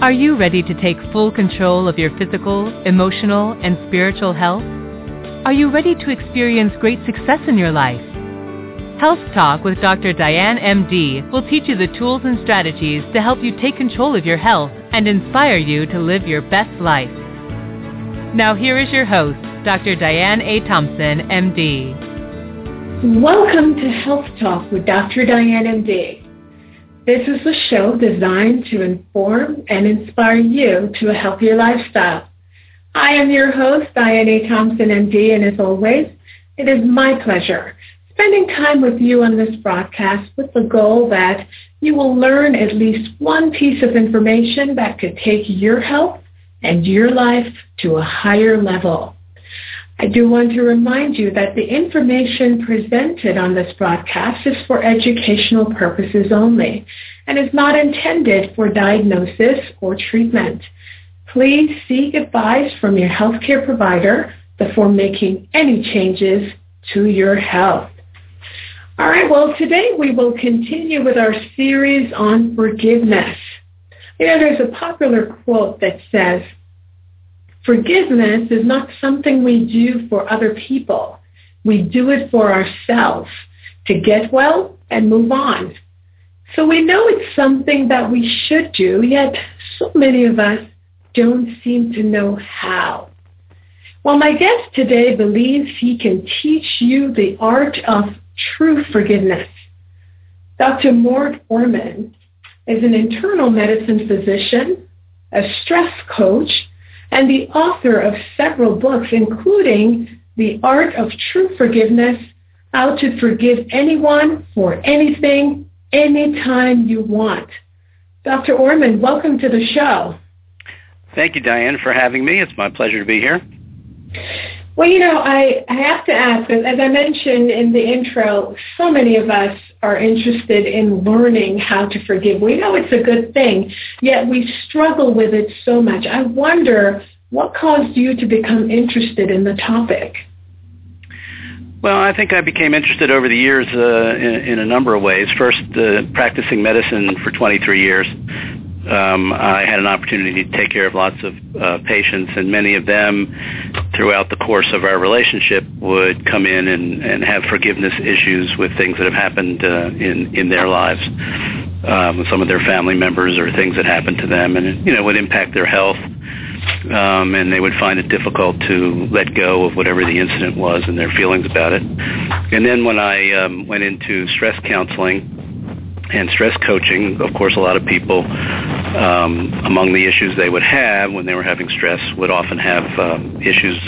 Are you ready to take full control of your physical, emotional, and spiritual health? Are you ready to experience great success in your life? Health Talk with Dr. Diane MD will teach you the tools and strategies to help you take control of your health and inspire you to live your best life. Now here is your host, Dr. Diane A. Thompson, MD. Welcome to Health Talk with Dr. Diane MD. This is a show designed to inform and inspire you to a healthier lifestyle. I am your host, Diane A. Thompson, MD, and as always, it is my pleasure spending time with you on this broadcast with the goal that you will learn at least one piece of information that could take your health and your life to a higher level. I do want to remind you that the information presented on this broadcast is for educational purposes only and is not intended for diagnosis or treatment. Please seek advice from your healthcare provider before making any changes to your health. All right, well, today we will continue with our series on forgiveness. You know, there's a popular quote that says, Forgiveness is not something we do for other people. We do it for ourselves to get well and move on. So we know it's something that we should do, yet so many of us don't seem to know how. Well, my guest today believes he can teach you the art of true forgiveness. Dr. Mort Orman is an internal medicine physician, a stress coach, and the author of several books, including The Art of True Forgiveness, How to Forgive Anyone for Anything, Anytime You Want. Dr. Orman, welcome to the show. Thank you, Diane, for having me. It's my pleasure to be here. Well, you know, I, I have to ask, as I mentioned in the intro, so many of us are interested in learning how to forgive. We know it's a good thing, yet we struggle with it so much. I wonder what caused you to become interested in the topic? Well, I think I became interested over the years uh, in, in, a number of ways. First, uh, practicing medicine for 23 years, um, I had an opportunity to take care of lots of uh, patients, and many of them, throughout the course of our relationship, would come in and, and have forgiveness issues with things that have happened uh, in in their lives, um, some of their family members or things that happened to them, and it, you know would impact their health. Um, and they would find it difficult to let go of whatever the incident was and their feelings about it. And then when I um, went into stress counseling, and stress coaching, of course, a lot of people, um, among the issues they would have when they were having stress, would often have um, issues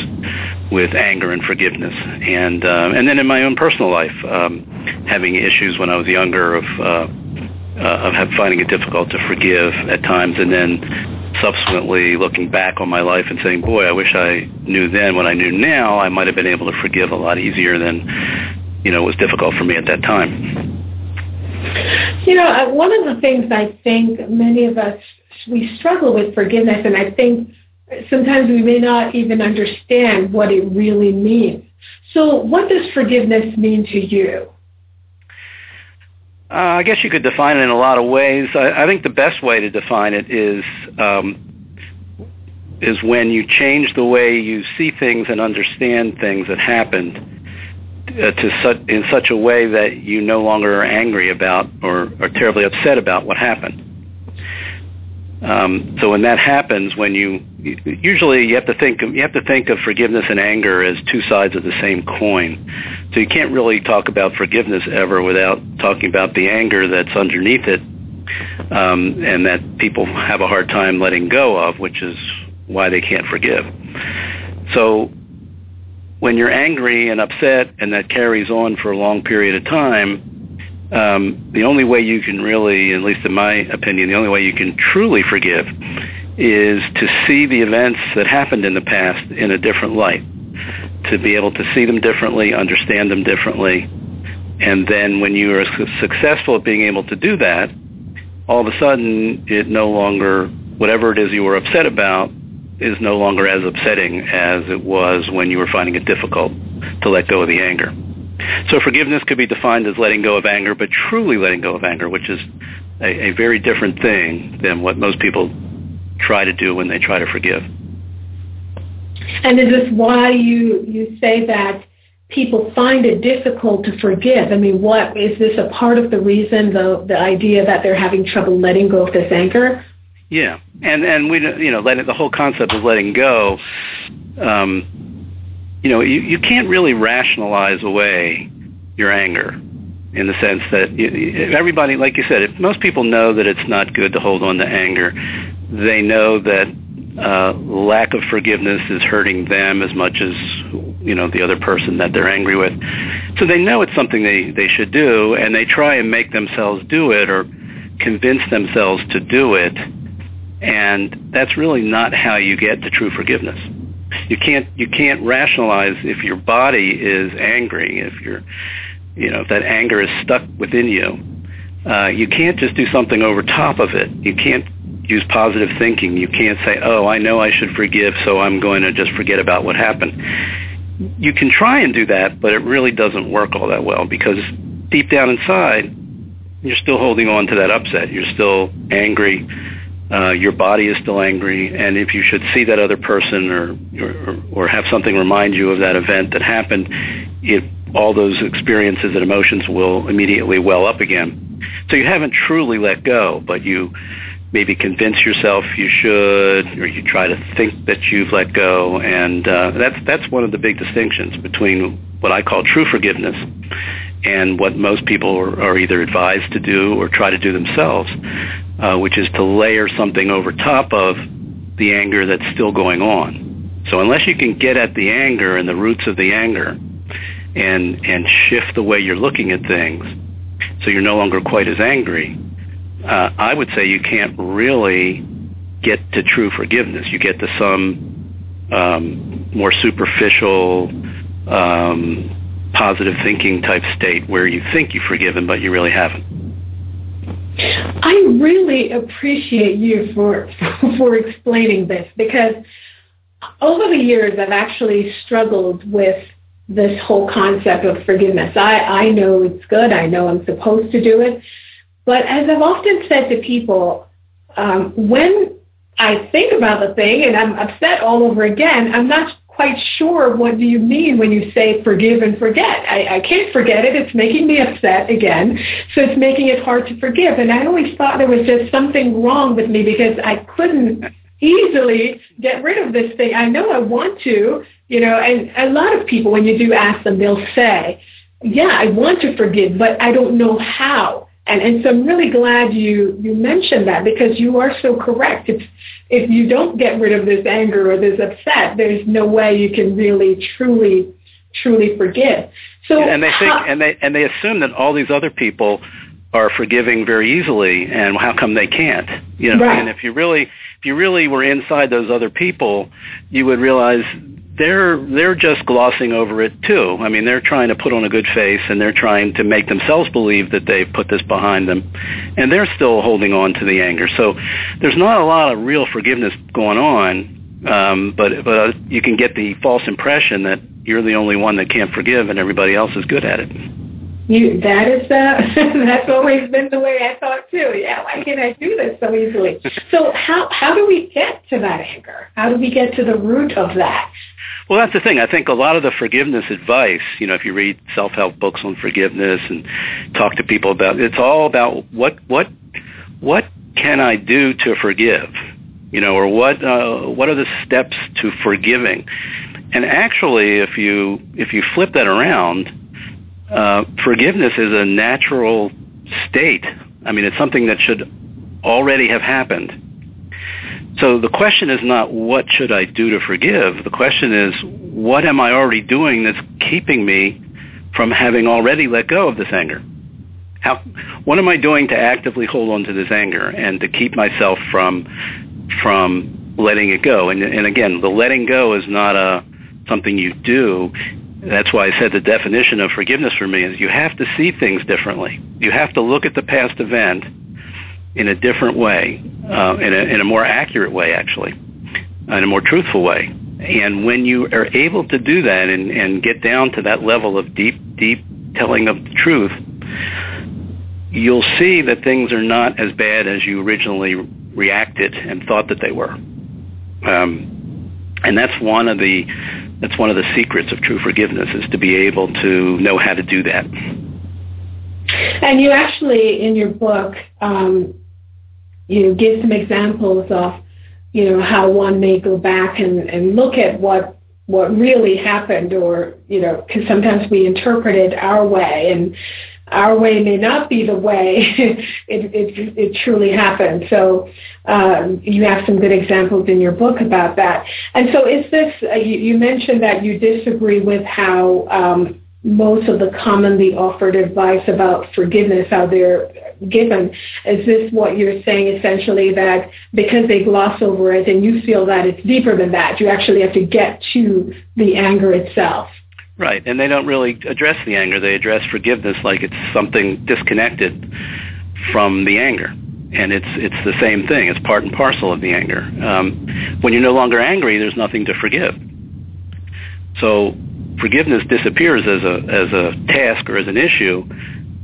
with anger and forgiveness. And uh, and then in my own personal life, um, having issues when I was younger of uh, uh, of finding it difficult to forgive at times, and then subsequently looking back on my life and saying, "Boy, I wish I knew then what I knew now. I might have been able to forgive a lot easier than you know was difficult for me at that time." You know, one of the things I think many of us, we struggle with forgiveness, and I think sometimes we may not even understand what it really means. So what does forgiveness mean to you? Uh, I guess you could define it in a lot of ways. I, I think the best way to define it is um, is when you change the way you see things and understand things that happened uh, to such in such a way that you no longer are angry about or are terribly upset about what happened. Um, so when that happens, when you usually you have to think of, you have to think of forgiveness and anger as two sides of the same coin. So you can't really talk about forgiveness ever without talking about the anger that's underneath it, um, and that people have a hard time letting go of, which is why they can't forgive. So when you're angry and upset and that carries on for a long period of time, um, the only way you can really, at least in my opinion, the only way you can truly forgive is to see the events that happened in the past in a different light, to be able to see them differently, understand them differently, and then when you are successful at being able to do that, all of a sudden it no longer, whatever it is you were upset about, is no longer as upsetting as it was when you were finding it difficult to let go of the anger. So forgiveness could be defined as letting go of anger, but truly letting go of anger, which is a, a very different thing than what most people try to do when they try to forgive. And is this why you you say that people find it difficult to forgive? I mean, what is this a part of the reason the the idea that they're having trouble letting go of this anger? Yeah, and and we you know letting the whole concept of letting go. Um, you know, you, you can't really rationalize away your anger in the sense that you, everybody, like you said, if most people know that it's not good to hold on to anger. They know that uh, lack of forgiveness is hurting them as much as you know the other person that they're angry with. So they know it's something they they should do, and they try and make themselves do it or convince themselves to do it. And that's really not how you get to true forgiveness. You can't you can't rationalize if your body is angry, if you're you know if that anger is stuck within you. Uh, you can't just do something over top of it. You can't use positive thinking. You can't say, "Oh, I know I should forgive, so I'm going to just forget about what happened." You can try and do that, but it really doesn't work all that well because deep down inside, you're still holding on to that upset. You're still angry. Uh, your body is still angry, and if you should see that other person or, or or have something remind you of that event that happened, it all those experiences and emotions will immediately well up again. So you haven't truly let go, but you maybe convince yourself you should, or you try to think that you've let go, and uh, that's that's one of the big distinctions between what I call true forgiveness and what most people are, are either advised to do or try to do themselves, uh, which is to layer something over top of the anger that's still going on. So unless you can get at the anger and the roots of the anger, and and shift the way you're looking at things, so you're no longer quite as angry, uh, I would say you can't really get to true forgiveness. You get to some um, more superficial, um, positive thinking type state where you think you've forgiven, but you really haven't. I really appreciate you for for explaining this because over the years I've actually struggled with this whole concept of forgiveness. I, I know it's good. I know I'm supposed to do it. But as I've often said to people, um, when I think about the thing and I'm upset all over again, I'm not quite sure what do you mean when you say forgive and forget. I, I can't forget it. It's making me upset again. So it's making it hard to forgive. And I always thought there was just something wrong with me because I couldn't easily get rid of this thing. I know I want to, you know, and a lot of people, when you do ask them, they'll say, yeah, I want to forgive, but I don't know how. And, and so I'm really glad you, you mentioned that because you are so correct. If, if you don't get rid of this anger or this upset, there's no way you can really truly, truly forgive. So and they think, how, and they, and they assume that all these other people are forgiving very easily and how come they can't? You know, right. and if you really, if you really were inside those other people, you would realize they're they're just glossing over it too. I mean, they're trying to put on a good face and they're trying to make themselves believe that they've put this behind them, and they're still holding on to the anger. So there's not a lot of real forgiveness going on, um, but but uh, you can get the false impression that you're the only one that can't forgive and everybody else is good at it. You, that is uh, that's always been the way I thought too. Yeah, why can't I do this so easily? So how how do we get to that anger? How do we get to the root of that? Well, that's the thing. I think a lot of the forgiveness advice, you know, if you read self-help books on forgiveness and talk to people about it, it's all about what what what can I do to forgive, you know, or what uh, what are the steps to forgiving? And actually, if you if you flip that around, uh, forgiveness is a natural state. I mean, it's something that should already have happened. So the question is not what should I do to forgive. The question is what am I already doing that's keeping me from having already let go of this anger? How, what am I doing to actively hold on to this anger and to keep myself from from letting it go? And, and again, the letting go is not a something you do. That's why I said the definition of forgiveness for me is you have to see things differently. You have to look at the past event in a different way, uh, in, a, in a more accurate way, actually, in a more truthful way. And when you are able to do that and, and get down to that level of deep, deep telling of the truth, you'll see that things are not as bad as you originally reacted and thought that they were. Um, and that's one of the that's one of the secrets of true forgiveness is to be able to know how to do that. And you actually, in your book, um, you give some examples of, you know, how one may go back and, and look at what what really happened, or you know, because sometimes we interpret it our way, and our way may not be the way it, it, it truly happened. So um, you have some good examples in your book about that. And so is this, uh, you, you, mentioned that you disagree with how um, most of the commonly offered advice about forgiveness how they're given. Is this what you're saying essentially that because they gloss over it and you feel that it's deeper than that, you actually have to get to the anger itself? Right, and they don't really address the anger. They address forgiveness like it's something disconnected from the anger, and it's it's the same thing. It's part and parcel of the anger. Um, when you're no longer angry, there's nothing to forgive. So forgiveness disappears as a as a task or as an issue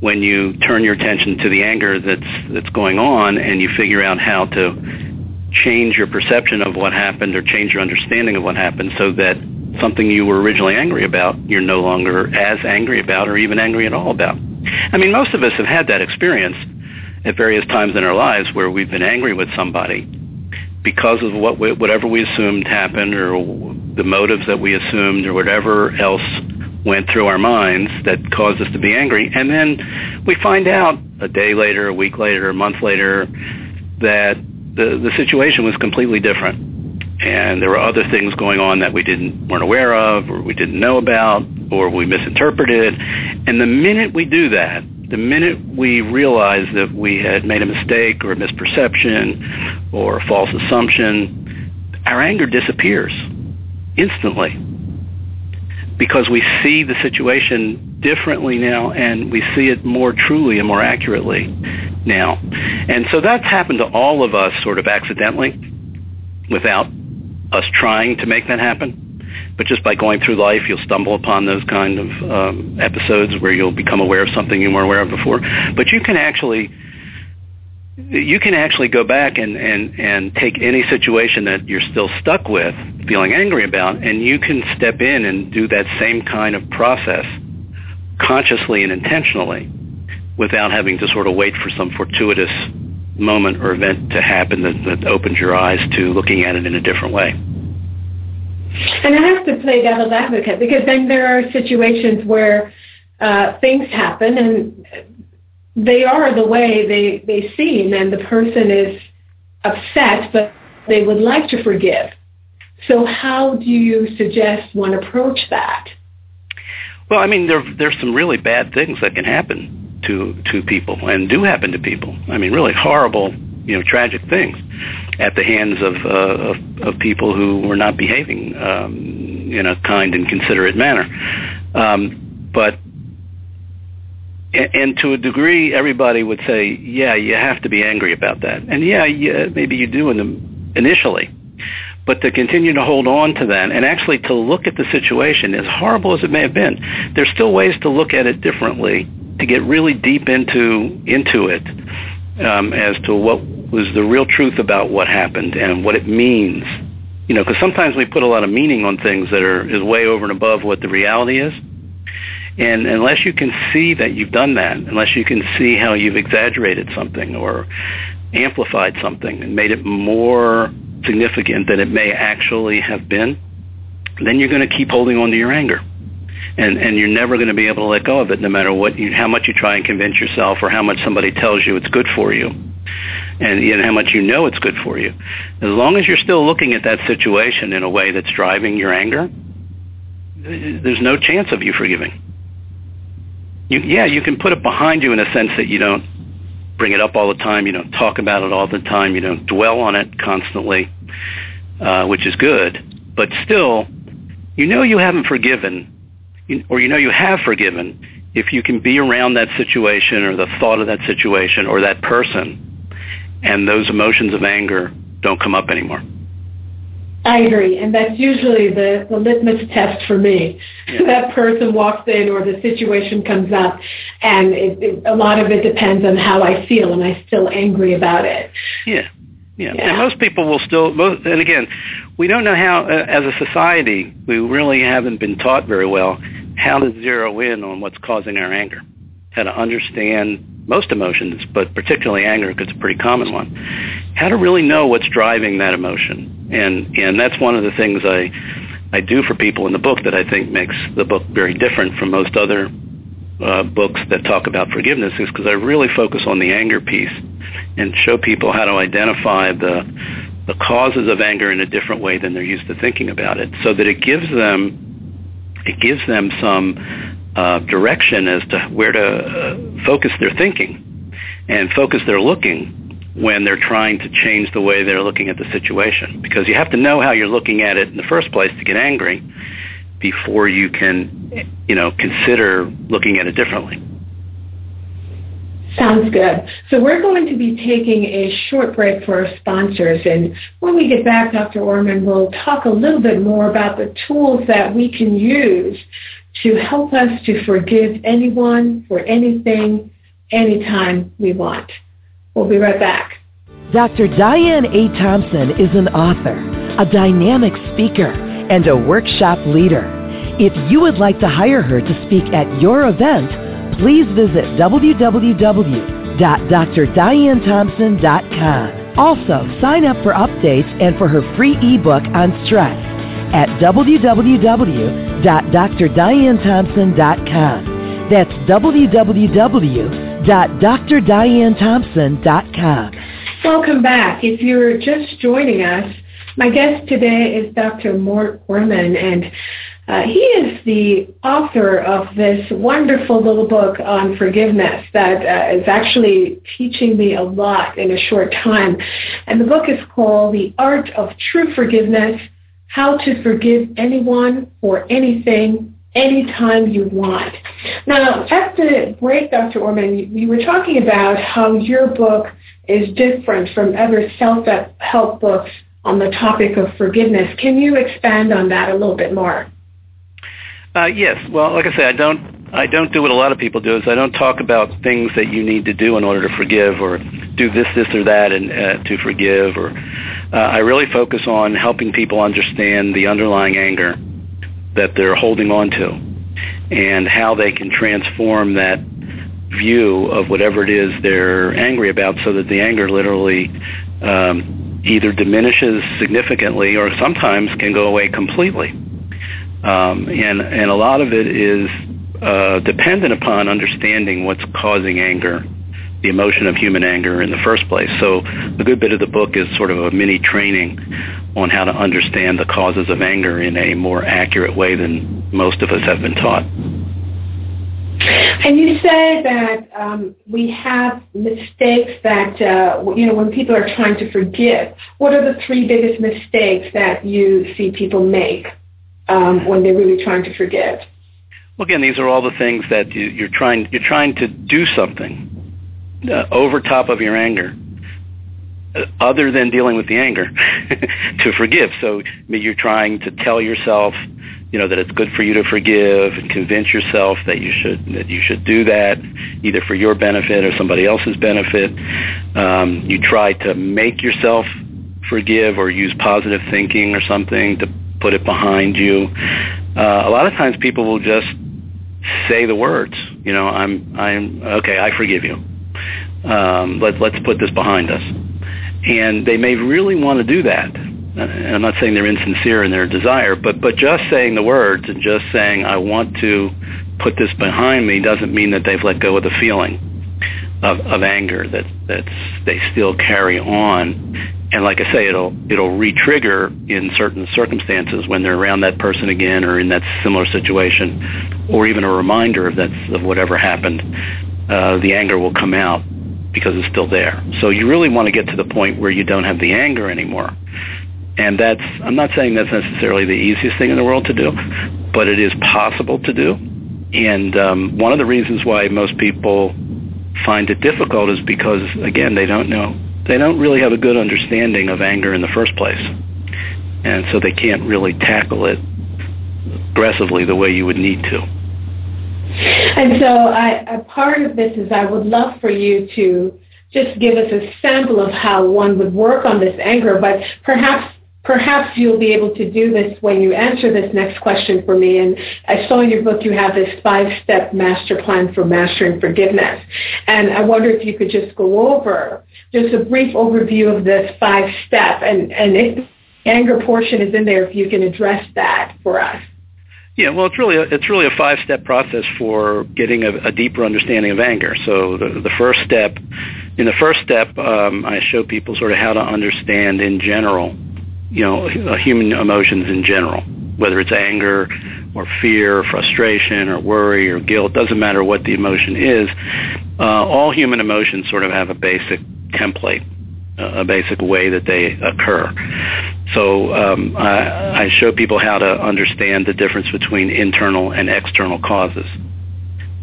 when you turn your attention to the anger that's that's going on and you figure out how to change your perception of what happened or change your understanding of what happened so that something you were originally angry about, you're no longer as angry about or even angry at all about. I mean, most of us have had that experience at various times in our lives where we've been angry with somebody because of what we, whatever we assumed happened or the motives that we assumed or whatever else went through our minds that caused us to be angry. And then we find out a day later, a week later, a month later that the, the situation was completely different and there were other things going on that we didn't weren't aware of or we didn't know about or we misinterpreted and the minute we do that the minute we realize that we had made a mistake or a misperception or a false assumption our anger disappears instantly because we see the situation differently now and we see it more truly and more accurately now. And so that's happened to all of us sort of accidentally without us trying to make that happen. But just by going through life, you'll stumble upon those kind of um, episodes where you'll become aware of something you weren't aware of before. But you can actually you can actually go back and, and, and take any situation that you're still stuck with, feeling angry about, and you can step in and do that same kind of process consciously and intentionally without having to sort of wait for some fortuitous moment or event to happen that, that opens your eyes to looking at it in a different way. And I have to play devil's advocate because then there are situations where uh, things happen and they are the way they, they seem and the person is upset but they would like to forgive. So how do you suggest one approach that? Well, I mean, there there's some really bad things that can happen to to people and do happen to people. I mean, really horrible, you know, tragic things at the hands of uh, of, of people who were not behaving um, in a kind and considerate manner. Um, but and to a degree, everybody would say, yeah, you have to be angry about that, and yeah, yeah maybe you do in the, initially. But to continue to hold on to that and actually to look at the situation, as horrible as it may have been, there's still ways to look at it differently to get really deep into into it um, as to what was the real truth about what happened and what it means. You know, because sometimes we put a lot of meaning on things that are is way over and above what the reality is. And unless you can see that you've done that, unless you can see how you've exaggerated something or amplified something and made it more significant than it may actually have been, then you're going to keep holding on to your anger and and you're never going to be able to let go of it no matter what you how much you try and convince yourself or how much somebody tells you it's good for you and you know, how much you know it's good for you. As long as you're still looking at that situation in a way that's driving your anger there's no chance of you forgiving. You yeah you can put it behind you in a sense that you don't bring it up all the time you don't talk about it all the time you don't dwell on it constantly uh, which is good but still you know you haven't forgiven or you know you have forgiven if you can be around that situation or the thought of that situation or that person and those emotions of anger don't come up anymore. I agree, and that's usually the, the litmus test for me. Yeah. that person walks in or the situation comes up, and it, it, a lot of it depends on how I feel. and I'm still angry about it? Yeah. Yeah. yeah. And most people will still, most, and again, we don't know how, uh, as a society, we really haven't been taught very well how to zero in on what's causing our anger, how to understand most emotions, but particularly anger because it's a pretty common one, how to really know what's driving that emotion. And, and that's one of the things I, I do for people in the book that I think makes the book very different from most other uh, books that talk about forgiveness is because I really focus on the anger piece and show people how to identify the the causes of anger in a different way than they're used to thinking about it, so that it gives them it gives them some uh, direction as to where to uh, focus their thinking and focus their looking when they're trying to change the way they're looking at the situation. Because you have to know how you're looking at it in the first place to get angry before you can, you know, consider looking at it differently. Sounds good. So we're going to be taking a short break for our sponsors. And when we get back, Dr. Orman will talk a little bit more about the tools that we can use to help us to forgive anyone for anything, anytime we want. We'll be right back. Dr. Diane A. Thompson is an author, a dynamic speaker, and a workshop leader. If you would like to hire her to speak at your event, please visit www.drdianethompson.com. Also, sign up for updates and for her free ebook on stress at www.drdianethompson.com. That's www.drdianethompson.com. Welcome back. If you're just joining us, my guest today is Dr. Mort Orman, and uh, he is the author of this wonderful little book on forgiveness that uh, is actually teaching me a lot in a short time. And the book is called The Art of True Forgiveness, How to Forgive Anyone or Anything anytime you want. Now, at the break, Dr. Orman, you, were talking about how your book is different from other self-help books on the topic of forgiveness. Can you expand on that a little bit more? Uh, yes. Well, like I say, I don't I don't do what a lot of people do. Is I don't talk about things that you need to do in order to forgive, or do this, this, or that, and uh, to forgive. Or uh, I really focus on helping people understand the underlying anger that they're holding on to, and how they can transform that view of whatever it is they're angry about, so that the anger literally um, either diminishes significantly or sometimes can go away completely. Um, and, and a lot of it is uh, dependent upon understanding what's causing anger, the emotion of human anger in the first place. So a good bit of the book is sort of a mini training on how to understand the causes of anger in a more accurate way than most of us have been taught. And you say that um, we have mistakes that, uh, you know, when people are trying to forgive, what are the three biggest mistakes that you see people make? Um, when they're really trying to forgive. Well, again, these are all the things that you, you're trying you're trying to do something uh, over top of your anger, uh, other than dealing with the anger, to forgive. So you're trying to tell yourself, you know, that it's good for you to forgive, and convince yourself that you should that you should do that, either for your benefit or somebody else's benefit. Um, you try to make yourself forgive or use positive thinking or something to put it behind you. Uh, a lot of times people will just say the words, you know, I'm, I'm, okay, I forgive you. Um, let, let's put this behind us. And they may really want to do that. And I'm not saying they're insincere in their desire, but, but just saying the words and just saying, I want to put this behind me doesn't mean that they've let go of the feeling of, of anger that that's they still carry on and like I say, it'll it'll re-trigger in certain circumstances when they're around that person again, or in that similar situation, or even a reminder of that of whatever happened. Uh, the anger will come out because it's still there. So you really want to get to the point where you don't have the anger anymore. And that's I'm not saying that's necessarily the easiest thing in the world to do, but it is possible to do. And um, one of the reasons why most people find it difficult is because again they don't know they don't really have a good understanding of anger in the first place. And so they can't really tackle it aggressively the way you would need to. And so I, a part of this is I would love for you to just give us a sample of how one would work on this anger, but perhaps perhaps you'll be able to do this when you answer this next question for me. And I saw in your book you have this five-step master plan for mastering forgiveness. And I wonder if you could just go over just a brief overview of this five-step and, and if the anger portion is in there, if you can address that for us. Yeah, well, it's really a, it's really a five step process for getting a, a deeper understanding of anger. So the the first step, in the first step, um, I show people sort of how to understand in general, you know, human emotions in general, whether it's anger or fear, or frustration, or worry, or guilt. Doesn't matter what the emotion is. Uh, all human emotions sort of have a basic template a basic way that they occur. So um, I, I show people how to understand the difference between internal and external causes.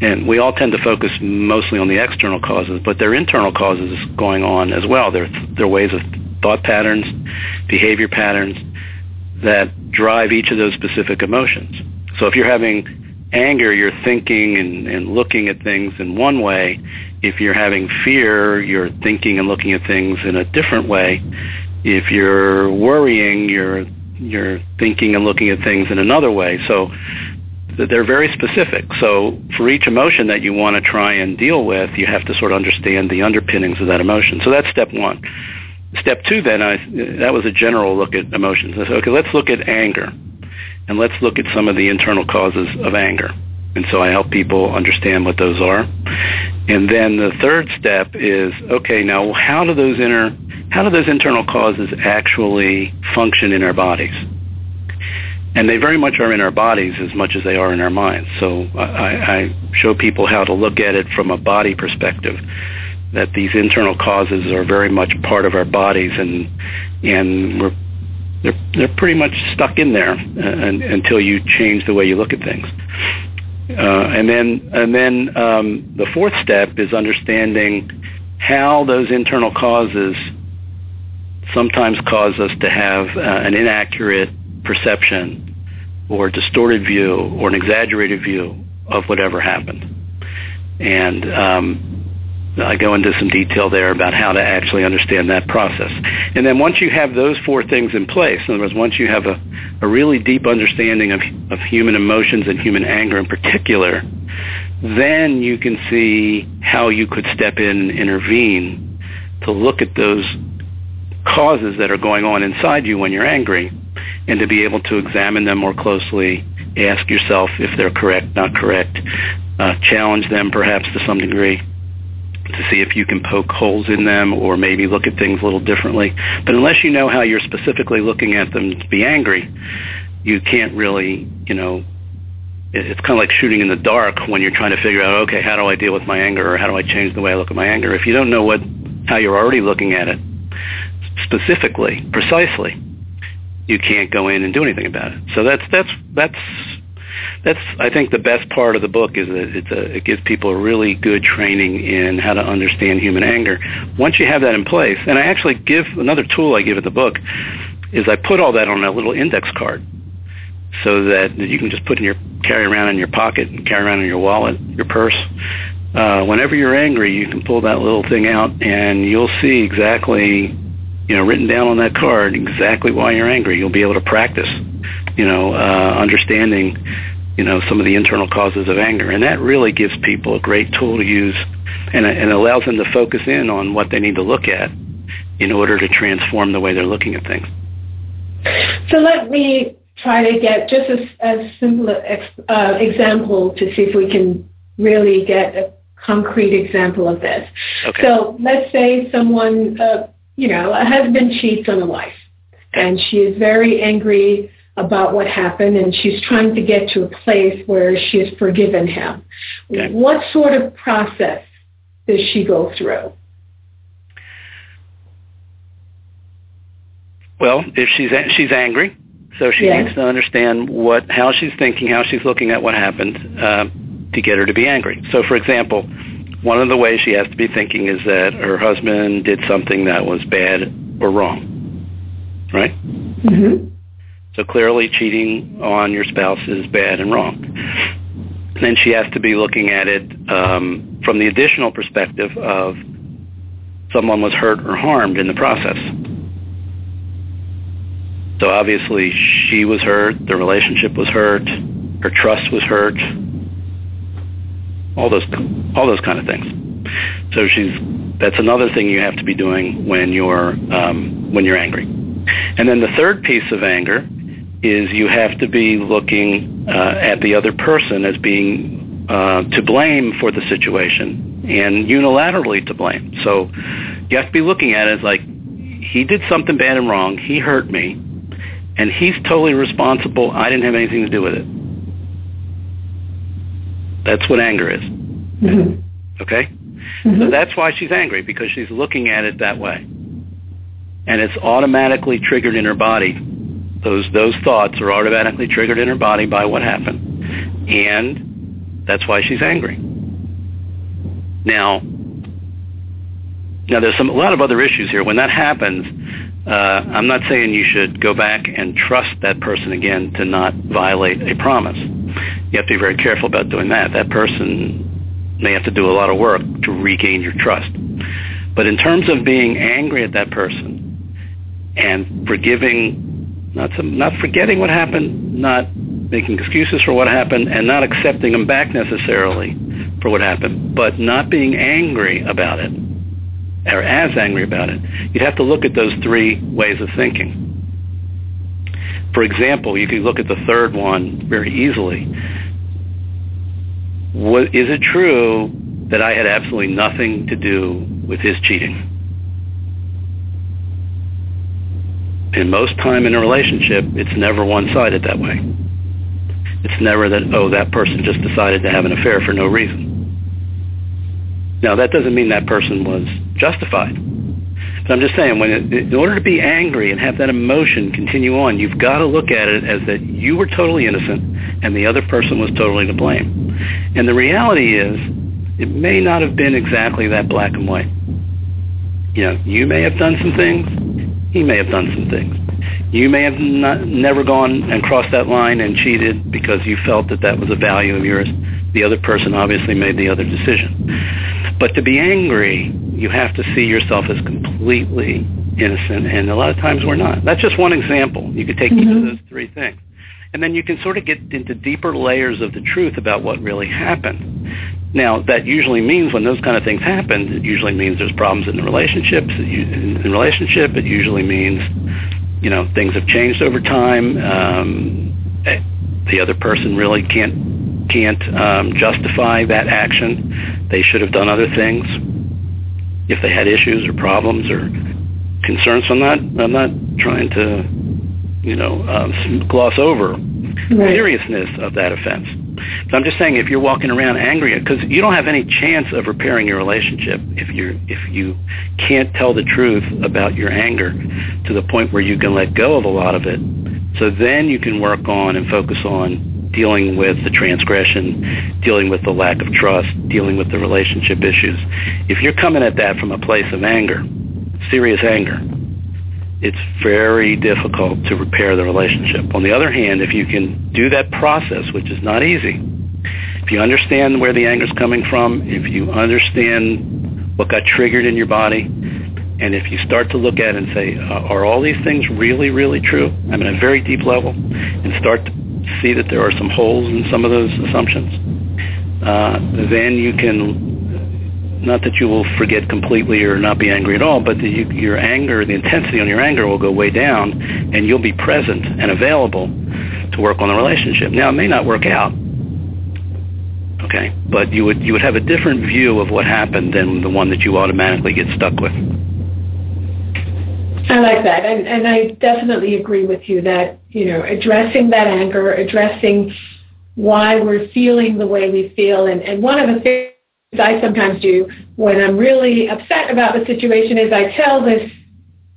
And we all tend to focus mostly on the external causes, but there are internal causes going on as well. There, there are ways of thought patterns, behavior patterns that drive each of those specific emotions. So if you're having anger, you're thinking and, and looking at things in one way. If you're having fear, you're thinking and looking at things in a different way. If you're worrying, you're you're thinking and looking at things in another way. So they're very specific. So for each emotion that you want to try and deal with, you have to sort of understand the underpinnings of that emotion. So that's step one. Step two, then, I, that was a general look at emotions. I said, okay, let's look at anger and let's look at some of the internal causes of anger. And so I help people understand what those are. And then the third step is, okay, now how do those inner, how do those internal causes actually function in our bodies? And they very much are in our bodies as much as they are in our minds. So I, I show people how to look at it from a body perspective that these internal causes are very much part of our bodies and and we're they're they're pretty much stuck in there uh, until you change the way you look at things. Uh, and then and then um, the fourth step is understanding how those internal causes sometimes cause us to have uh, an inaccurate perception or distorted view or an exaggerated view of whatever happened. And um, I go into some detail there about how to actually understand that process. And then once you have those four things in place, in other words, once you have a, a really deep understanding of, of human emotions and human anger in particular, then you can see how you could step in and intervene to look at those causes that are going on inside you when you're angry and to be able to examine them more closely, ask yourself if they're correct, not correct, uh, challenge them perhaps to some degree to see if you can poke holes in them or maybe look at things a little differently. But unless you know how you're specifically looking at them to be angry, you can't really, you know, it's kind of like shooting in the dark when you're trying to figure out, okay, how do I deal with my anger or how do I change the way I look at my anger? If you don't know what how you're already looking at it specifically, precisely, you can't go in and do anything about it. So that's that's that's that's I think the best part of the book is that it's a, it gives people a really good training in how to understand human anger. Once you have that in place, and I actually give another tool I give in the book is I put all that on a little index card so that you can just put in your carry around in your pocket and carry around in your wallet, your purse. Uh, whenever you're angry, you can pull that little thing out and you'll see exactly, you know, written down on that card exactly why you're angry. You'll be able to practice you know, uh, understanding, you know, some of the internal causes of anger. And that really gives people a great tool to use and, and allows them to focus in on what they need to look at in order to transform the way they're looking at things. So let me try to get just a, a simple uh, example to see if we can really get a concrete example of this. Okay. So let's say someone, uh, you know, a husband cheats on a wife, and she is very angry about what happened and she's trying to get to a place where she has forgiven him. Okay. What sort of process does she go through? Well, if she's she's angry, so she needs to understand what how she's thinking, how she's looking at what happened uh, to get her to be angry. So, for example, one of the ways she has to be thinking is that her husband did something that was bad or wrong, right? Mm-hmm. So clearly cheating on your spouse is bad and wrong. then she has to be looking at it um, from the additional perspective of someone was hurt or harmed in the process. So obviously she was hurt, the relationship was hurt, her trust was hurt, all those all those kind of things. So she's that's another thing you have to be doing when you're um, when you're angry. And then the third piece of anger is you have to be looking uh, at the other person as being uh, to blame for the situation and unilaterally to blame. So you have to be looking at it as like he did something bad and wrong, he hurt me, and he's totally responsible. I didn't have anything to do with it. That's what anger is. Mm-hmm. Okay? Mm-hmm. So that's why she's angry, because she's looking at it that way. And it's automatically triggered in her body. Those, those thoughts are automatically triggered in her body by what happened. And that's why she's angry. Now, now there's some, a lot of other issues here. When that happens, uh, I'm not saying you should go back and trust that person again to not violate a promise. You have to be very careful about doing that. That person may have to do a lot of work to regain your trust. But in terms of being angry at that person and forgiving, not some, not forgetting what happened, not making excuses for what happened, and not accepting them back necessarily for what happened, but not being angry about it or as angry about it, you'd have to look at those three ways of thinking. For example, you could look at the third one very easily. What, is it true that I had absolutely nothing to do with his cheating? In most time in a relationship, it's never one-sided that way. It's never that, oh, that person just decided to have an affair for no reason. Now, that doesn't mean that person was justified. But I'm just saying, when it, in order to be angry and have that emotion continue on, you've got to look at it as that you were totally innocent and the other person was totally to blame. And the reality is, it may not have been exactly that black and white. You know, you may have done some things. He may have done some things. You may have not, never gone and crossed that line and cheated because you felt that that was a value of yours. The other person obviously made the other decision. But to be angry, you have to see yourself as completely innocent, and a lot of times we're not. That's just one example. You could take mm-hmm. each of mm-hmm. those three things. And then you can sort of get into deeper layers of the truth about what really happened. Now, that usually means when those kind of things happen, it usually means there's problems in the relationships. In relationship, it usually means, you know, things have changed over time. Um, eh, the other person really can't can't um, justify that action. They should have done other things if they had issues or problems or concerns. I'm not I'm not trying to you know um, gloss over right. seriousness of that offense. But I'm just saying if you're walking around angry because you don't have any chance of repairing your relationship if you if you can't tell the truth about your anger to the point where you can let go of a lot of it. So then you can work on and focus on dealing with the transgression, dealing with the lack of trust, dealing with the relationship issues. If you're coming at that from a place of anger, serious anger, it's very difficult to repair the relationship. On the other hand, if you can do that process, which is not easy, if you understand where the anger is coming from, if you understand what got triggered in your body, and if you start to look at it and say, uh, are all these things really, really true? I mean, at a very deep level, and start to see that there are some holes in some of those assumptions, uh, then you can, not that you will forget completely or not be angry at all, but the, you, your anger, the intensity on your anger will go way down, and you'll be present and available to work on the relationship. Now, it may not work out, okay, but you would you would have a different view of what happened than the one that you automatically get stuck with. I like that, and and I definitely agree with you that you know addressing that anger, addressing why we're feeling the way we feel, and and one of the things I sometimes do when I'm really upset about the situation is I tell this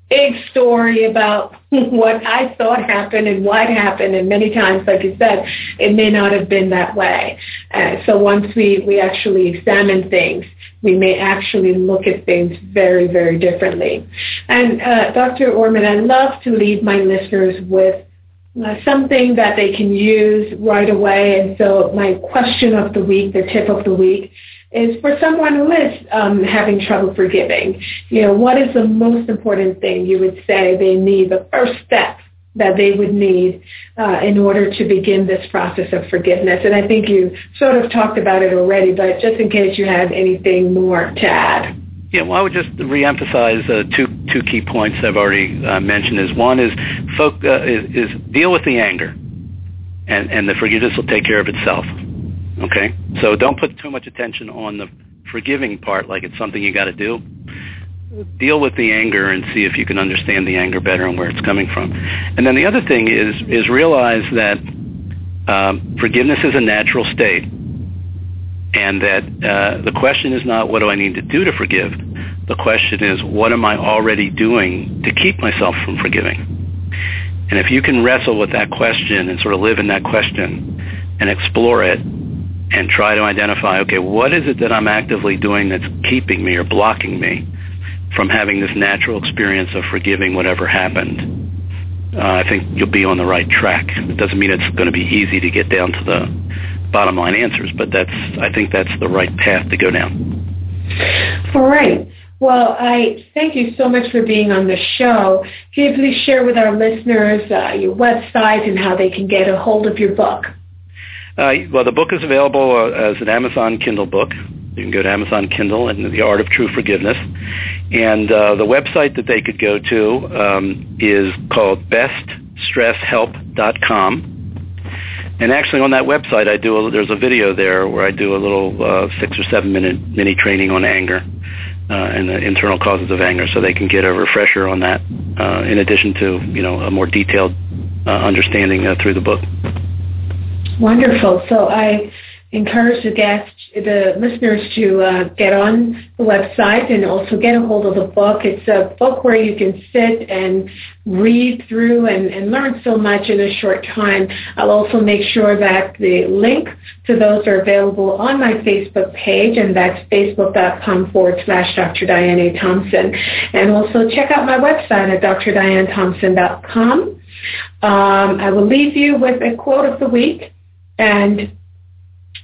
big story about what I thought happened and what happened, and many times, like you said, it may not have been that way. Uh, so once we we actually examine things we may actually look at things very, very differently. And uh, Dr. Orman, I love to leave my listeners with uh, something that they can use right away. And so my question of the week, the tip of the week, is for someone who is um, having trouble forgiving, you know, what is the most important thing you would say they need, the first step that they would need uh, in order to begin this process of forgiveness? And I think you sort of talked about it already, but just in case you had anything more to add. Yeah, well, I would just reemphasize uh, two two key points I've already uh, mentioned. Is one is, folk, uh, is is deal with the anger, and and the forgiveness will take care of itself. Okay, so don't put too much attention on the forgiving part, like it's something you got to do. Deal with the anger and see if you can understand the anger better and where it's coming from. And then the other thing is is realize that um, forgiveness is a natural state and that uh, the question is not what do I need to do to forgive. The question is what am I already doing to keep myself from forgiving. And if you can wrestle with that question and sort of live in that question and explore it and try to identify, okay, what is it that I'm actively doing that's keeping me or blocking me from having this natural experience of forgiving whatever happened, uh, I think you'll be on the right track. It doesn't mean it's going to be easy to get down to the bottom line answers, but that's I think that's the right path to go down. All right. Well, I thank you so much for being on the show. Can you please share with our listeners uh, your website and how they can get a hold of your book? Uh, well, the book is available uh, as an Amazon Kindle book. You can go to Amazon Kindle and The Art of True Forgiveness. And uh, the website that they could go to um, is called beststresshelp.com. And actually, on that website, I do a, there's a video there where I do a little uh, six or seven minute mini training on anger uh, and the internal causes of anger, so they can get a refresher on that. Uh, in addition to you know a more detailed understanding through the book. Wonderful. So I encourage the guests, the listeners to uh, get on the website and also get a hold of the book. It's a book where you can sit and read through and, and learn so much in a short time. I'll also make sure that the link to those are available on my Facebook page, and that's facebook.com forward slash Dr. Diane A. Thompson. And also check out my website at drdianethompson.com. Um, I will leave you with a quote of the week. And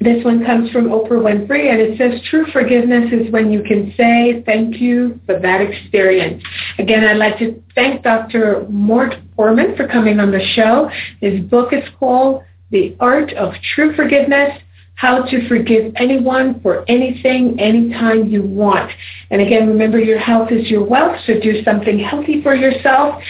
this one comes from Oprah Winfrey, and it says, true forgiveness is when you can say thank you for that experience. Again, I'd like to thank Dr. Mort Orman for coming on the show. His book is called The Art of True Forgiveness, How to Forgive Anyone for Anything, Anytime You Want. And again, remember your health is your wealth, so do something healthy for yourself.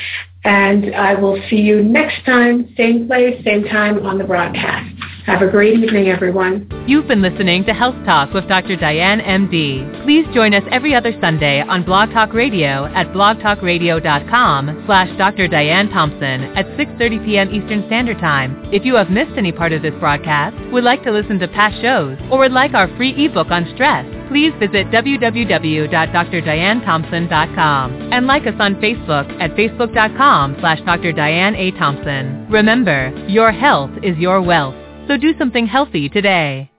And I will see you next time, same place, same time on the broadcast. Have a great evening, everyone. You've been listening to Health Talk with Dr. Diane MD. Please join us every other Sunday on Blog Talk Radio at blogtalkradio.com slash Dr. Diane Thompson at 6.30 p.m. Eastern Standard Time. If you have missed any part of this broadcast, would like to listen to past shows, or would like our free ebook on stress, please visit www.drdianethompson.com and like us on Facebook at facebook.com slash Dr. Diane A. Thompson. Remember, your health is your wealth. So do something healthy today.